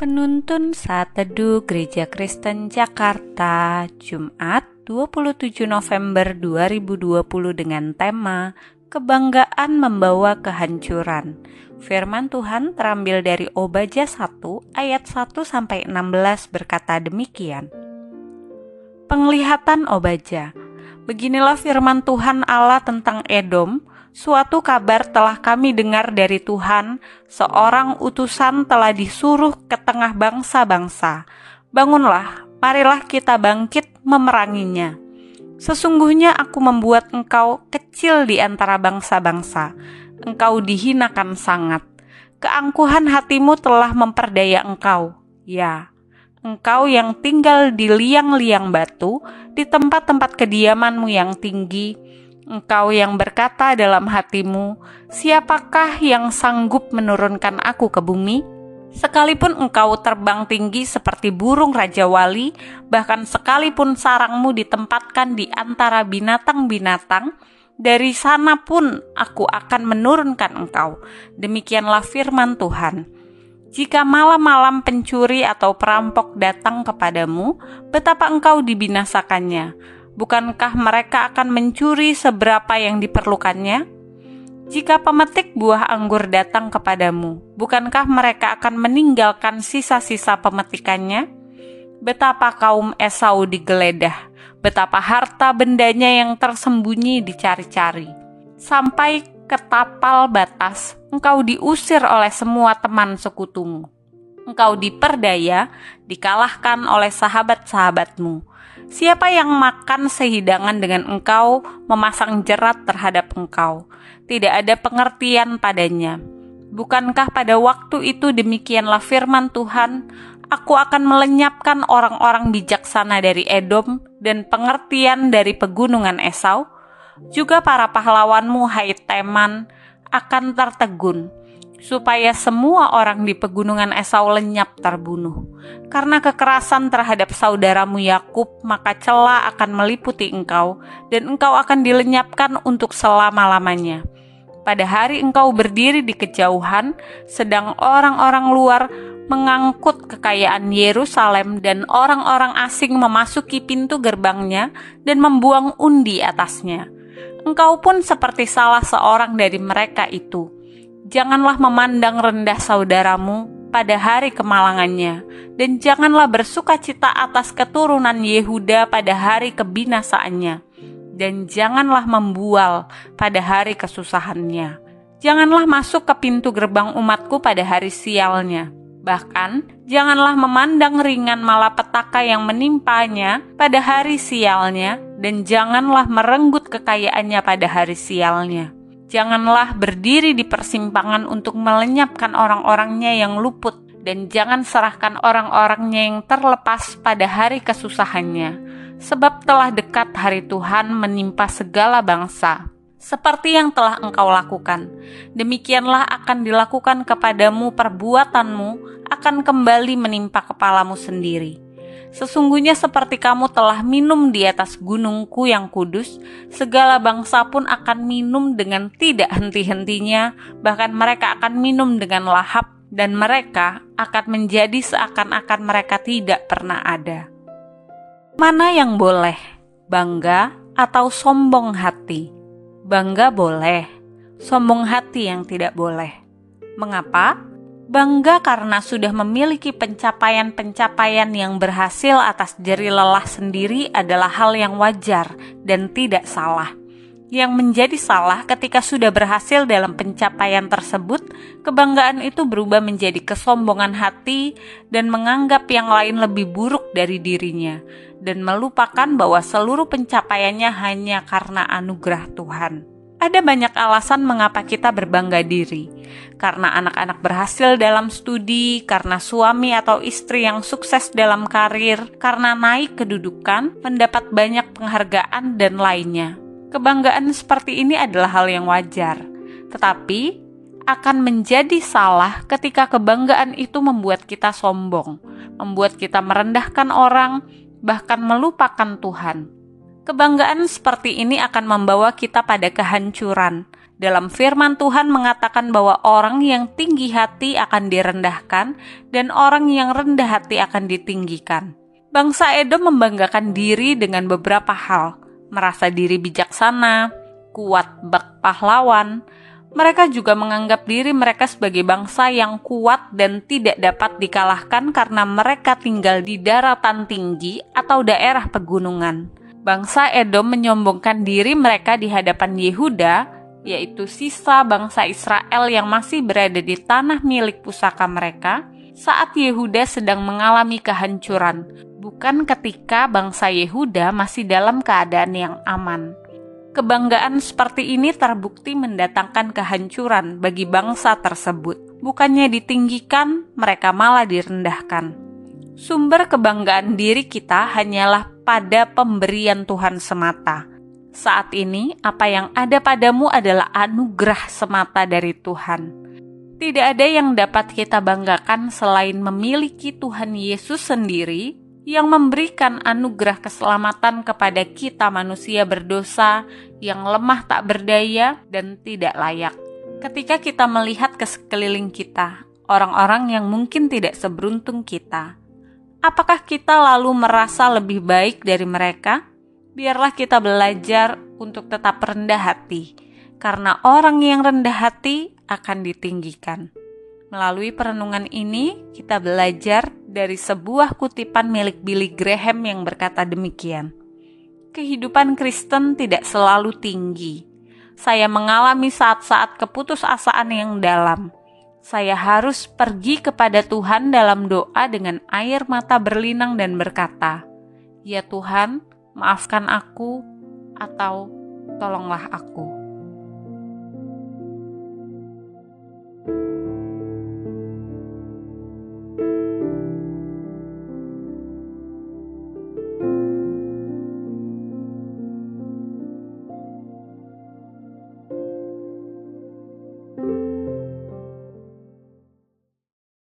Penuntun Saat Teduh Gereja Kristen Jakarta Jumat 27 November 2020 dengan tema Kebanggaan Membawa Kehancuran. Firman Tuhan terambil dari Obaja 1 ayat 1 sampai 16 berkata demikian. Penglihatan Obaja Beginilah firman Tuhan Allah tentang Edom Suatu kabar telah kami dengar dari Tuhan, seorang utusan telah disuruh ke tengah bangsa-bangsa. Bangunlah, marilah kita bangkit memeranginya. Sesungguhnya aku membuat engkau kecil di antara bangsa-bangsa. Engkau dihinakan sangat. Keangkuhan hatimu telah memperdaya engkau. Ya, engkau yang tinggal di liang-liang batu, di tempat-tempat kediamanmu yang tinggi, Engkau yang berkata dalam hatimu, "Siapakah yang sanggup menurunkan aku ke bumi?" Sekalipun engkau terbang tinggi seperti burung raja wali, bahkan sekalipun sarangmu ditempatkan di antara binatang-binatang, dari sana pun aku akan menurunkan engkau. Demikianlah firman Tuhan. Jika malam-malam pencuri atau perampok datang kepadamu, betapa engkau dibinasakannya bukankah mereka akan mencuri seberapa yang diperlukannya? Jika pemetik buah anggur datang kepadamu, bukankah mereka akan meninggalkan sisa-sisa pemetikannya? Betapa kaum Esau digeledah, betapa harta bendanya yang tersembunyi dicari-cari. Sampai ke tapal batas, engkau diusir oleh semua teman sekutumu. Engkau diperdaya, dikalahkan oleh sahabat-sahabatmu Siapa yang makan sehidangan dengan engkau memasang jerat terhadap engkau? Tidak ada pengertian padanya. Bukankah pada waktu itu demikianlah firman Tuhan, Aku akan melenyapkan orang-orang bijaksana dari Edom dan pengertian dari pegunungan Esau. Juga para pahlawanmu, hai Teman, akan tertegun supaya semua orang di pegunungan Esau lenyap terbunuh. Karena kekerasan terhadap saudaramu Yakub, maka celah akan meliputi engkau, dan engkau akan dilenyapkan untuk selama-lamanya. Pada hari engkau berdiri di kejauhan, sedang orang-orang luar mengangkut kekayaan Yerusalem dan orang-orang asing memasuki pintu gerbangnya dan membuang undi atasnya. Engkau pun seperti salah seorang dari mereka itu Janganlah memandang rendah saudaramu pada hari kemalangannya, dan janganlah bersuka cita atas keturunan Yehuda pada hari kebinasaannya, dan janganlah membual pada hari kesusahannya. Janganlah masuk ke pintu gerbang umatku pada hari sialnya. Bahkan, janganlah memandang ringan malapetaka yang menimpanya pada hari sialnya, dan janganlah merenggut kekayaannya pada hari sialnya Janganlah berdiri di persimpangan untuk melenyapkan orang-orangnya yang luput, dan jangan serahkan orang-orangnya yang terlepas pada hari kesusahannya, sebab telah dekat hari Tuhan menimpa segala bangsa. Seperti yang telah engkau lakukan, demikianlah akan dilakukan kepadamu perbuatanmu akan kembali menimpa kepalamu sendiri Sesungguhnya seperti kamu telah minum di atas gunungku yang kudus, segala bangsa pun akan minum dengan tidak henti-hentinya, bahkan mereka akan minum dengan lahap, dan mereka akan menjadi seakan-akan mereka tidak pernah ada. Mana yang boleh, bangga atau sombong hati? Bangga boleh, sombong hati yang tidak boleh. Mengapa? Bangga karena sudah memiliki pencapaian-pencapaian yang berhasil atas jeri lelah sendiri adalah hal yang wajar dan tidak salah. Yang menjadi salah ketika sudah berhasil dalam pencapaian tersebut, kebanggaan itu berubah menjadi kesombongan hati dan menganggap yang lain lebih buruk dari dirinya, dan melupakan bahwa seluruh pencapaiannya hanya karena anugerah Tuhan. Ada banyak alasan mengapa kita berbangga diri. Karena anak-anak berhasil dalam studi, karena suami atau istri yang sukses dalam karir, karena naik kedudukan, mendapat banyak penghargaan, dan lainnya. Kebanggaan seperti ini adalah hal yang wajar, tetapi akan menjadi salah ketika kebanggaan itu membuat kita sombong, membuat kita merendahkan orang, bahkan melupakan Tuhan. Kebanggaan seperti ini akan membawa kita pada kehancuran, Dalam firman Tuhan mengatakan bahwa orang yang tinggi hati akan direndahkan dan orang yang rendah hati akan ditinggikan. Bangsa Edom membanggakan diri dengan beberapa hal, merasa diri bijaksana, kuat bak pahlawan. Mereka juga menganggap diri mereka sebagai bangsa yang kuat dan tidak dapat dikalahkan karena mereka tinggal di daratan tinggi atau daerah pegunungan. Bangsa Edom menyombongkan diri mereka di hadapan Yehuda yaitu sisa bangsa Israel yang masih berada di tanah milik pusaka mereka saat Yehuda sedang mengalami kehancuran, bukan ketika bangsa Yehuda masih dalam keadaan yang aman. Kebanggaan seperti ini terbukti mendatangkan kehancuran bagi bangsa tersebut. Bukannya ditinggikan, mereka malah direndahkan. Sumber kebanggaan diri kita hanyalah pada pemberian Tuhan semata saat ini, apa yang ada padamu adalah anugerah semata dari Tuhan. Tidak ada yang dapat kita banggakan selain memiliki Tuhan Yesus sendiri yang memberikan anugerah keselamatan kepada kita manusia berdosa yang lemah tak berdaya dan tidak layak. Ketika kita melihat ke sekeliling kita, orang-orang yang mungkin tidak seberuntung kita, apakah kita lalu merasa lebih baik dari mereka? biarlah kita belajar untuk tetap rendah hati, karena orang yang rendah hati akan ditinggikan. Melalui perenungan ini, kita belajar dari sebuah kutipan milik Billy Graham yang berkata demikian: "Kehidupan Kristen tidak selalu tinggi. Saya mengalami saat-saat keputusasaan yang dalam." Saya harus pergi kepada Tuhan dalam doa dengan air mata berlinang dan berkata, "Ya Tuhan, maafkan aku, atau tolonglah aku.